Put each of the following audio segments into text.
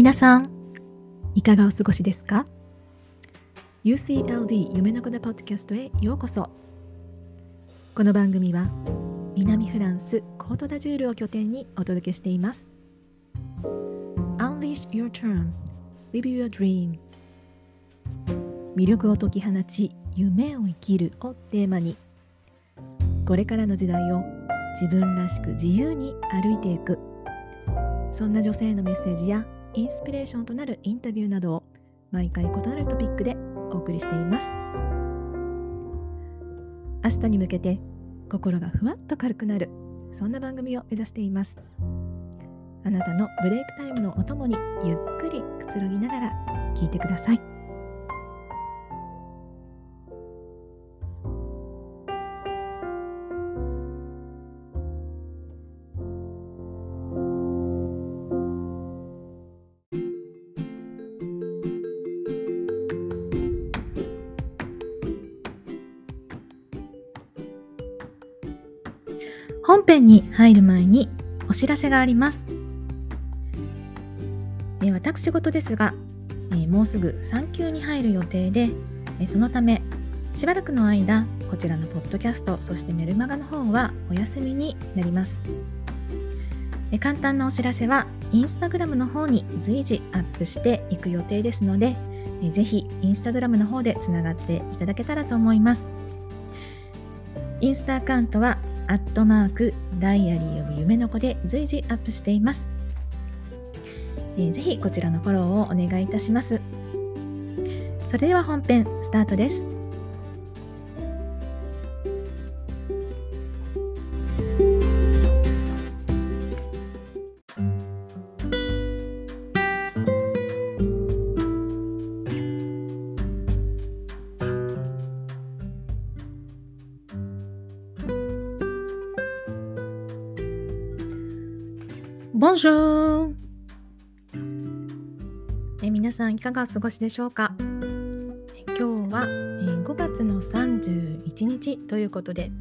皆さんいかがお過ごしですか？UCLD 夢の子のポッドキャストへようこそ。この番組は南フランスコートダジュールを拠点にお届けしています。Unleash your term Live your dream. 魅力を解き放ち夢を生きるをテーマにこれからの時代を自分らしく自由に歩いていく。そんな女性のメッセージやインスピレーションとなるインタビューなどを毎回異なるトピックでお送りしています。明日に向けて心がふわっと軽くなるそんな番組を目指しています。あなたのブレイクタイムのお供にゆっくりくつろぎながら聞いてください。本編に入る前にお知らせがあります。え私事ですが、えもうすぐ産休に入る予定で、えそのためしばらくの間こちらのポッドキャストそしてメルマガの方はお休みになります。え簡単なお知らせはインスタグラムの方に随時アップしていく予定ですので、えぜひインスタグラムの方でつながっていただけたらと思います。インスタアカウントはアットマークダイアリー・呼ぶ夢の子で随時アップしています、えー、ぜひこちらのフォローをお願いいたします。それでは本編スタートです。さんいかがお過ごしでしょうか？今日は5月の31日ということで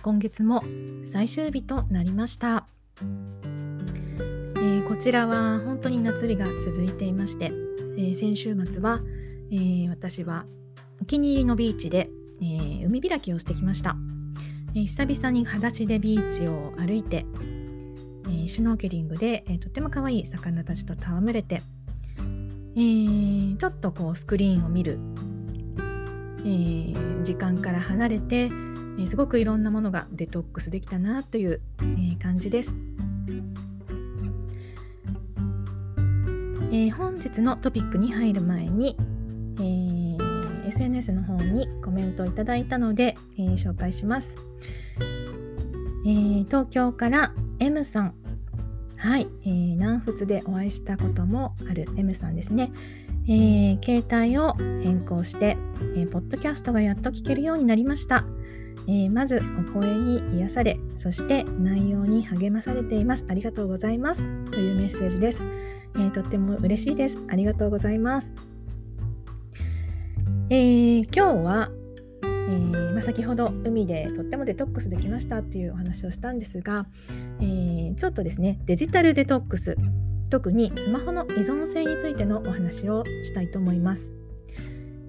今月も最終日となりました、えー、こちらは本当に夏日が続いていまして、えー、先週末は、えー、私はお気に入りのビーチで、え海開きをしてきました、え久々に裸足でビーチを歩いてえ、シュノーケリングで、え、とっても可愛い魚たちと戯れて、えー、ちょっとこうスクリーンを見る、えー、時間から離れて、えー、すごくいろんなものがデトックスできたなという、えー、感じです。えー、本日のトピックに入る前に、えー、SNS の方にコメントをいただいたので、えー、紹介します。えー、東京から M さんはい、えー、南仏でお会いしたこともある M さんですね、えー、携帯を変更して、えー、ポッドキャストがやっと聞けるようになりました、えー、まずお声に癒されそして内容に励まされています。ありがとうございます。というメッセージです、えー、とっても嬉しいです。ありがとうございます。えー、今日はえー、まあ、先ほど海でとってもデトックスできましたっていうお話をしたんですが、えー、ちょっとですねデジタルデトックス特にスマホの依存性についてのお話をしたいと思います、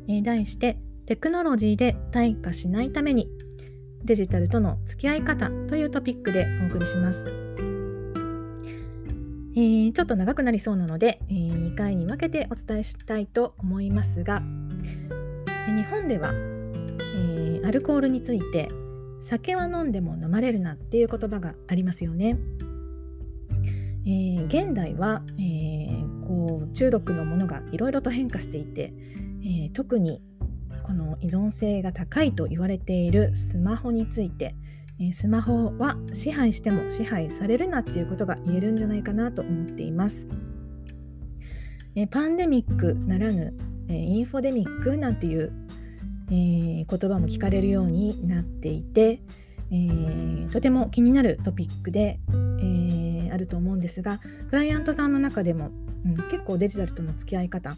えー、題してテクノロジーで退化しないためにデジタルとの付き合い方というトピックでお送りします、えー、ちょっと長くなりそうなので、えー、2回に分けてお伝えしたいと思いますが、え日本ではアルコールについて酒は飲んでも飲まれるなっていう言葉がありますよね。えー、現代は、えー、こう中毒のものがいろいろと変化していて、えー、特にこの依存性が高いと言われているスマホについて、えスマホは支配しても支配されるなっていうことが言えるんじゃないかなと思っています。えパンデミックならぬ、えインフォデミックなんていうえー、言葉も聞かれるようになっていて、えー、とても気になるトピックで、えー、あると思うんですがクライアントさんの中でも、うん、結構デジタルとの付き合い方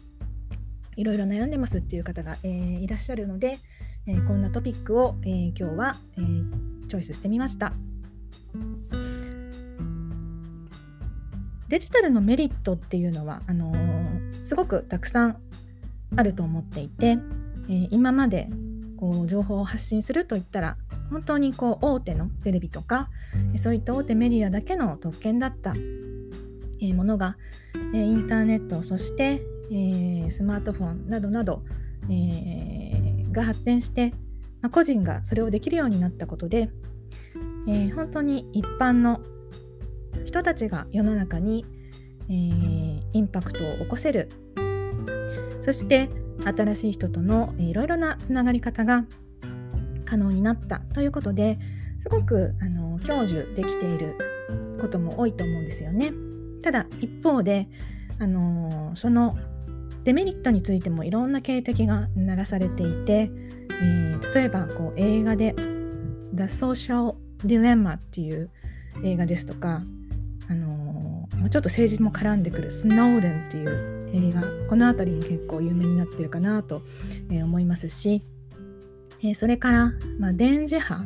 いろいろ悩んでますっていう方が、えー、いらっしゃるので、えー、こんなトピックを、えー、今日は、えー、チョイスしてみました。デジタルのメリットっていうのはあのー、すごくたくさんあると思っていて、えー、今までこう情報を発信するといったら本当にこう大手のテレビとかそういった大手メディアだけの特権だったものがえインターネットそしてえスマートフォンなどなどが発展してま個人がそれをできるようになったことでえ本当に一般の人たちが世の中にえインパクトを起こせる。そして新しい人とのいろいろなつながり方が可能になったということですごくあの享受できていることも多いと思うんですよね。ただ一方であのそのデメリットについてもいろんな警笛が鳴らされていて、えー、例えばこう映画で「The Social Dilemma」っていう映画ですとか、あのー、ちょっと政治も絡んでくる「スノーデン」っていう映画この辺りも結構有名になってるかなと、え、思いますしえそれから、まあ、電磁波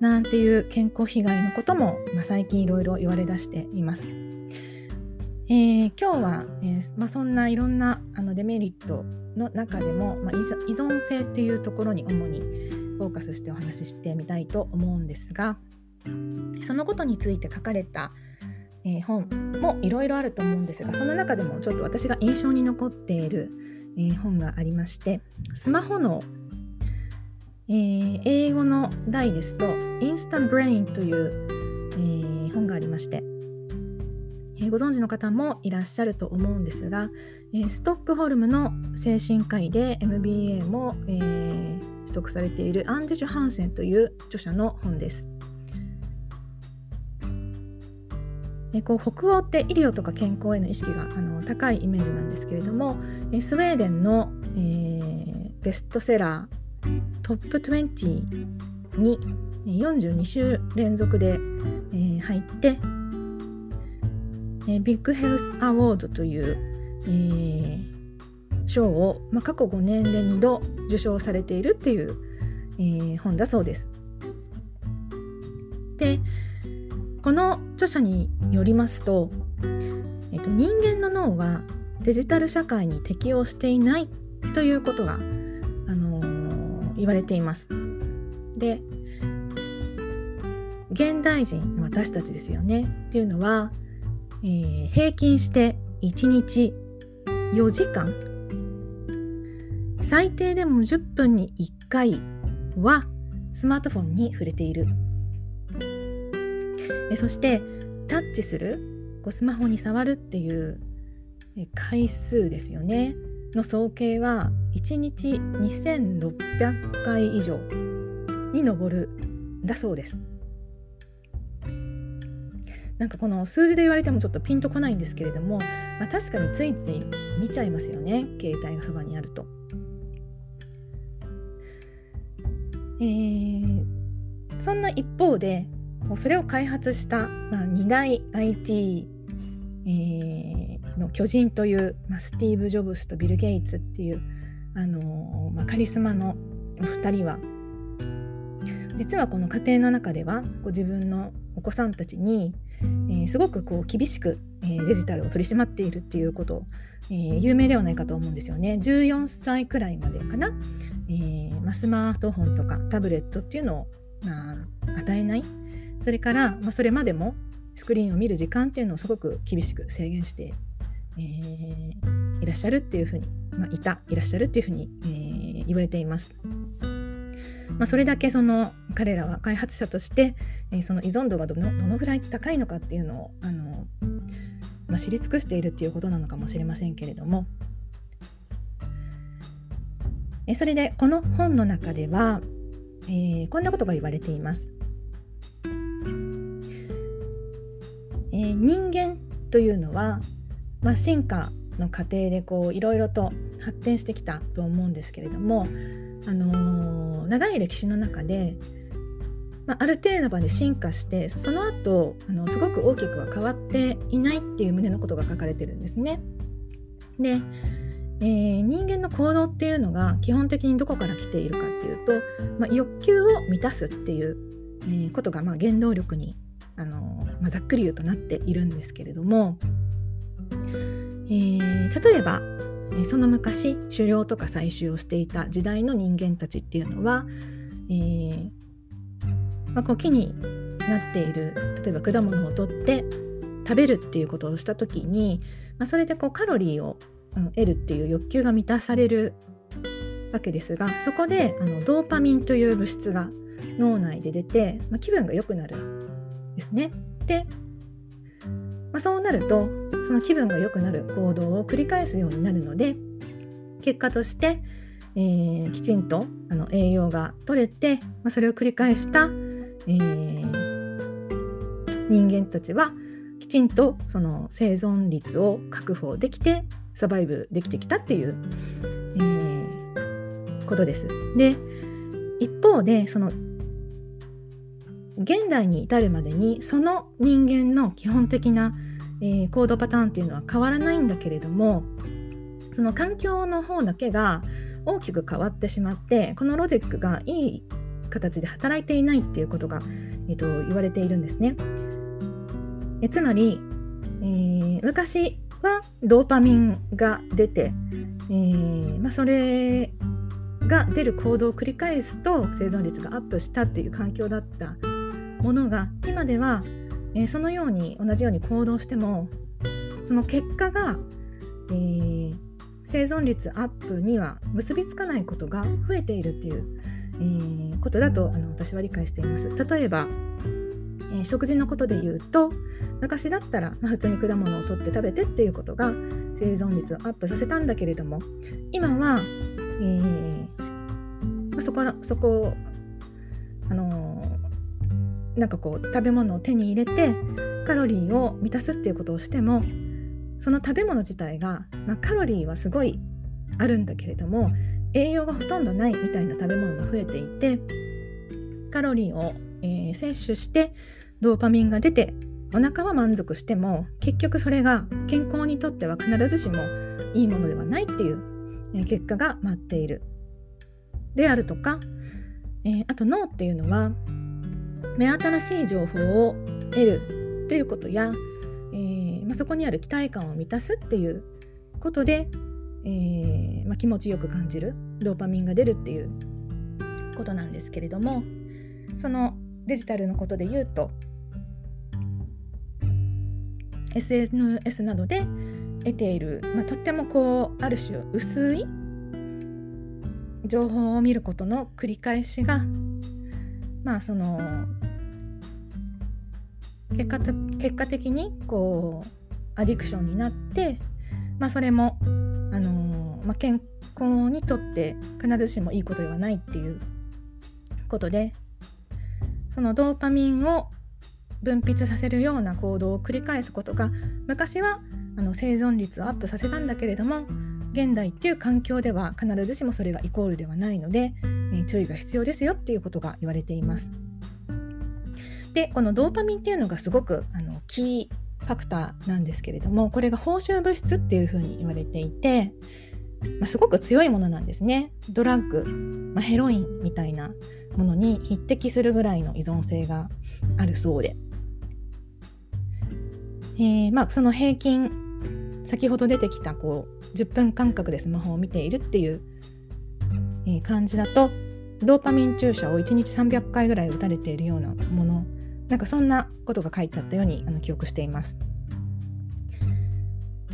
なんていう健康被害のことも、まあ、最近いろいろ言われだしています。えー、今日は、えー、まあ、そんないろんなあのデメリットの中でも、まあ、依存性っていうところに主にフォーカスしてお話ししてみたいと思うんですがそのことについて書かれた、えー、本もいろいろあると思うんですがその中でもちょっと私が印象に残っている、え本がありましてスマホのえー、英語の題ですと「 Insta Brain」という、えー、本がありまして、えー、ご存知の方もいらっしゃると思うんですが、えストックホルムの精神科医で MBA も、え取得されているアンデシュ・ハンセンという著者の本です。えこう北欧って医療とか健康への意識があの高いイメージなんですけれども、スウェーデンの、えー、ベストセラートップ20に42週連続で、えー、入って、え、ビッグヘルスアワードという、えー、賞を、まあ、過去5年で2度受賞されているっていう、えー、本だそうです。でこの著者によりますと、えっと、人間の脳はデジタル社会に適応していないということがあの言われています。で現代人の私たちですよね。っていうのは、えー、平均して1日4時間。最低でも10分に1回はスマートフォンに触れている。えそしてタッチするこうスマホに触るっていう回数ですよねの総計は1日2600回以上に上るだそうです。なんかこの数字で言われてもちょっとピンとこないんですけれども、まあ、確かについつい見ちゃいますよね携帯がそばにあると。えー、そんな一方でもうそれを開発した、まあ、2大 IT、えーの巨人という、まあ、スティーブ・ジョブスとビル・ゲイツっていう、あのー、まあ、カリスマのお二人は実はこの家庭の中ではこう自分のお子さんたちに、えー、すごくこう厳しく、えー、デジタルを取り締まっているっていうことえー、有名ではないかと思うんですよね。14歳くらいまでかな、えーまあ、スマートフォンとかタブレットっていうのを、まあ、与えないそれから、まあ、それまでもスクリーンを見る時間っていうのをすごく厳しく制限してえー、いらっしゃるっていうふうに、まあ、いたいらっしゃるっていうふうに、えー、言われています。まあ、それだけその彼らは開発者として、えー、その依存度がどのどのぐらい高いのかっていうのをあの、まあ、知り尽くしているっていうことなのかもしれませんけれども、えそれでこの本の中では、えー、こんなことが言われています。ー、人間というのはまあ、進化の過程でこういろいろと発展してきたと思うんですけれども、あのー、長い歴史の中で、まあ、ある程度まで進化してその後あのすごく大きくは変わっていないっていう旨のことが書かれてるんですね。で、えー、人間の行動っていうのが基本的にどこから来ているかっていうと、まあ、欲求を満たすっていう、えー、ことがまあ原動力に、あの、まあ、ざっくり言うとなっているんですけれども、えー、例えばその昔狩猟とか採集をしていた時代の人間たちっていうのは、えーまあ、こう木になっている例えば果物を取って食べるっていうことをした時に、まあ、それでこうカロリーを、うん、得るっていう欲求が満たされるわけですがそこであのドーパミンという物質が脳内で出て、まあ、気分が良くなるですね。で、まあ、そうなるとその気分が良くなる行動を繰り返すようになるので結果として、えー、きちんとあの栄養が取れて、まあ、それを繰り返した、えー、人間たちはきちんとその生存率を確保できてサバイブできてきたっていう、えー、ことです。で一方でその現代に至るまでにその人間の基本的な、えー、行動パターンっていうのは変わらないんだけれどもその環境の方だけが大きく変わってしまってこのロジックがいい形で働いていないっていうことが、えーと、言われているんですね。えつまり、えー、昔はドーパミンが出て、えーまあ、それが出る行動を繰り返すと生存率がアップしたっていう環境だったものが今では、えー、そのように同じように行動してもその結果が、えー、生存率アップには結びつかないことが増えているっていう、えー、ことだとあの私は理解しています。例えばえ、食事のことで言うと昔だったら、ま、普通に果物を取って食べてっていうことが生存率をアップさせたんだけれども今は、えーまあ、そこそこ、なんかこう食べ物を手に入れてカロリーを満たすっていうことをしてもその食べ物自体が、まあ、カロリーはすごいあるんだけれども栄養がほとんどないみたいな食べ物が増えていてカロリーを、えー、摂取してドーパミンが出てお腹は満足しても結局それが健康にとっては必ずしもいいものではないっていう、結果が待っている。であるとか、えー、あと脳っていうのは目新しい情報を得るということや、えー、まあ、そこにある期待感を満たすっていうことで、えー、まあ、気持ちよく感じるドーパミンが出るっていうことなんですけれどもそのデジタルのことで言うと SNS などで得ている、まあ、とってもこうある種薄い情報を見ることの繰り返しがまあその結果と結果的にこうアディクションになって、まあ、それも、あのー、まあ、健康にとって必ずしもいいことではないっていうことでそのドーパミンを分泌させるような行動を繰り返すことが昔はあの生存率をアップさせたんだけれども現代っていう環境では必ずしもそれがイコールではないので、えー、注意が必要ですよっていうことが言われています。でこのドーパミンっていうのがすごくあのキーファクターなんですけれどもこれが報酬物質っていうふうに言われていて、まあ、すごく強いものなんですね。ドラッグ、まあ、ヘロインみたいなものに匹敵するぐらいの依存性があるそうで。えー、まあ、その平均先ほど出てきたこう10分間隔でスマホを見ているっていう、感じだとドーパミン注射を1日300回ぐらい打たれているようなものなんかそんなことが書いてあったようにあの記憶しています。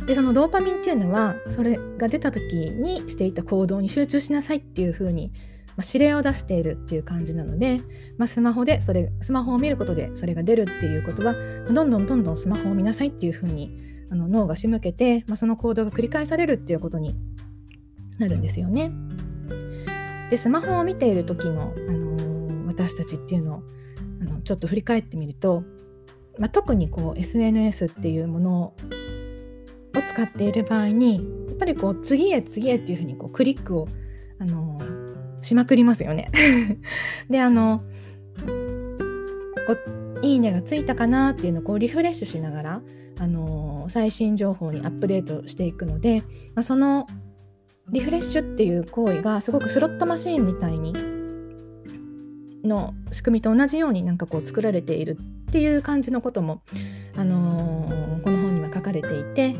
でそのドーパミンっていうのはそれが出た時にしていた行動に集中しなさいっていう風にまあ、指令を出しているっていう感じなので、まあ、スマホでそれスマホを見ることでそれが出るっていうことはどんどんどんどんスマホを見なさいっていうふうにあの脳が仕向けて、まあ、その行動が繰り返されるっていうことになるんですよね。でスマホを見ている時の、あのー、私たちっていうのをあのちょっと振り返ってみると、まあ、特にこう SNS っていうものを使っている場合にやっぱりこう次へ次へっていうふうにこうクリックを、あのーしまくりますよね。であのこういいねがついたかなっていうのをこうリフレッシュしながら、あの最新情報にアップデートしていくので、まあ、そのリフレッシュっていう行為がすごくスロットマシーンみたいにの仕組みと同じようになんかこう作られているっていう感じのことも、あのー、この本には書かれていて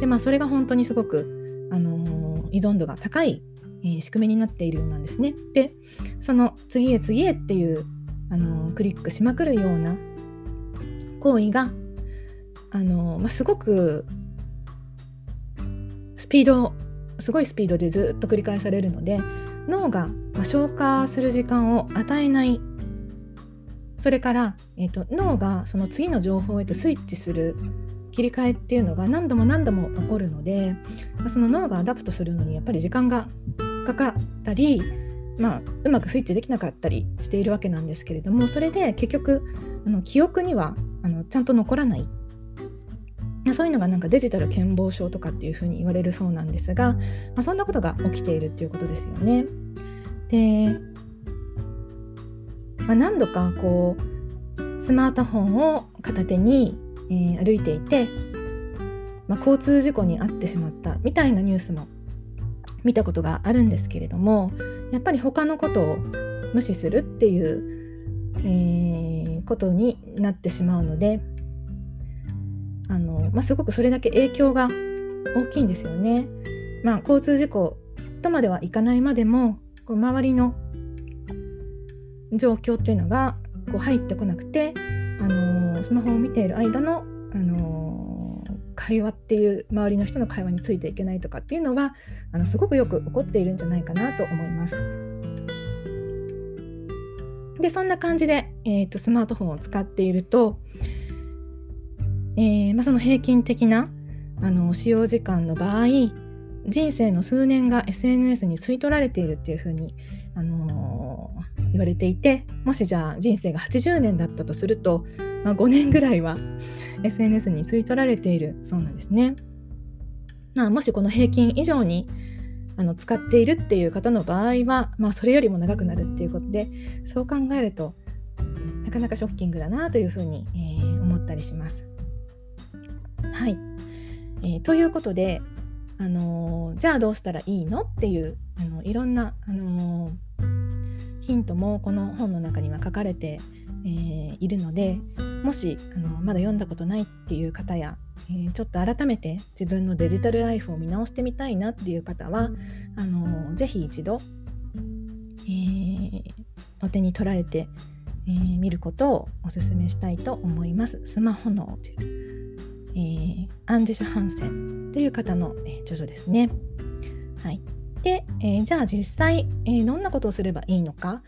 でまあそれが本当にすごく、あのー、依存度が高い、えー、仕組みになっているようなんですね。でその次へ次へっていう、あの、クリックしまくるような行為が、あのまあ、すごくスピードすごいスピードでずっと繰り返されるので脳が消化する時間を与えない。それから、えーと、脳がその次の情報へとスイッチする。切り替えっていうのが何度も何度も起こるのでその脳が adapt するのにやっぱり時間がかかったり、まあ、うまくスイッチできなかったりしているわけなんですけれどもそれで結局あの記憶にはあのちゃんと残らない。そういうのがなんかデジタル健忘症とかっていうふうに言われるそうなんですが、まあ、そんなことが起きているっていうことですよね。で、まあ、何度かこうスマートフォンを片手に、えー、歩いていて、まあ、交通事故に遭ってしまったみたいなニュースも見たことがあるんですけれどもやっぱり他のことを無視するっていう、えー、ことになってしまうのであの、まあ、すごくそれだけ影響が大きいんですよね。まあ、交通事故とまではいかないまでもこう周りの状況っていうのがこう入ってこなくて、あのー、スマホを見ている間の、あのー、会話っていう周りの人の会話についていけないとかっていうのはあのすごくよく起こっているんじゃないかなと思います。でそんな感じで、えーとスマートフォンを使っているとえー、まあ、その平均的なあの使用時間の場合人生の数年が SNS に吸い取られているっていうふうに、あのー、言われていてもしじゃあ人生が80年だったとすると、まあ、5年ぐらいは SNS に吸い取られているそうなんですね。まあ、もしこの平均以上にあの使っているっていう方の場合は、まあ、それよりも長くなるっていうことでそう考えるとなかなかショッキングだなというふうに、えー、思ったりします。はい、えー、ということで、あのー、じゃあどうしたらいいの？っていうあのいろんな、あのー、ヒントもこの本の中には書かれて、えー、いるのでもし、あのまだ読んだことないっていう方や、えちょっと改めて自分のデジタルライフを見直してみたいなっていう方はあのー、ぜひ一度、えお手に取られてえ、見ることをお勧めしたいと思います。スマホ脳というえー、アンデシュ・ハンセンという方の、えー、著書ですね。はい、で、えー、じゃあ実際、えどんなことをすればいいのか、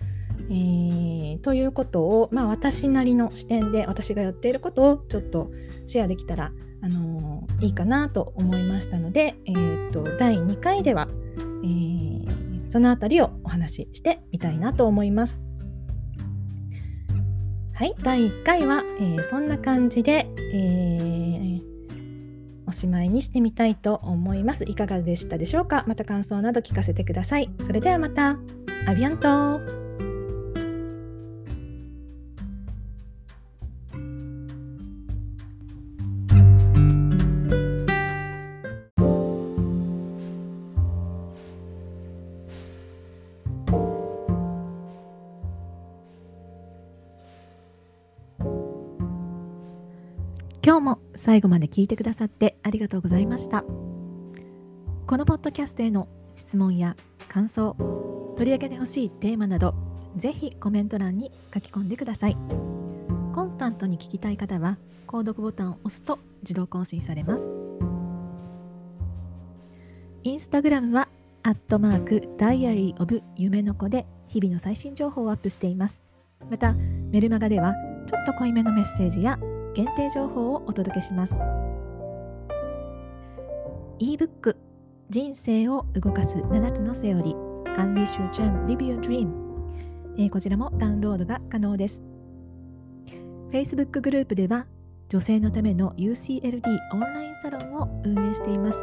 えということを、まあ、私なりの視点で私がやっていることをちょっとシェアできたら、あのいいかなと思いましたので、えーと、第2回では、えそのあたりをお話ししてみたいなと思います。はい、第1回は、えー、そんな感じで、えー、おしまいにしてみたいと思います。いかがでしたでしょうか？また感想など聞かせてください。それではまた。アビアント最後まで聞いてくださってありがとうございました。このポッドキャストへの質問や感想取り上げてほしいテーマなどぜひコメント欄に書き込んでください。コンスタントに聞きたい方は購読ボタンを押すと自動更新されます。インスタグラムはアットマークダイアリーオブ夢の子で日々の最新情報をアップしています。またメルマガではちょっと濃いめのメッセージや限定情報をお届けします。ebook 人生を動かす7つのセオリー。Unleash Your Charm Live Your Dream、えー、こちらもダウンロードが可能です。Facebook グループでは女性のための UCLD オンラインサロンを運営しています。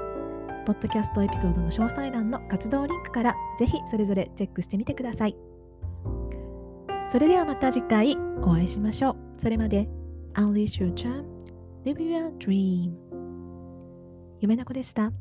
ポッドキャストエピソードの詳細欄の活動リンクからぜひそれぞれチェックしてみてください。それではまた次回お会いしましょう。それまで。Unleash your charm, live your dream 夢の子でした。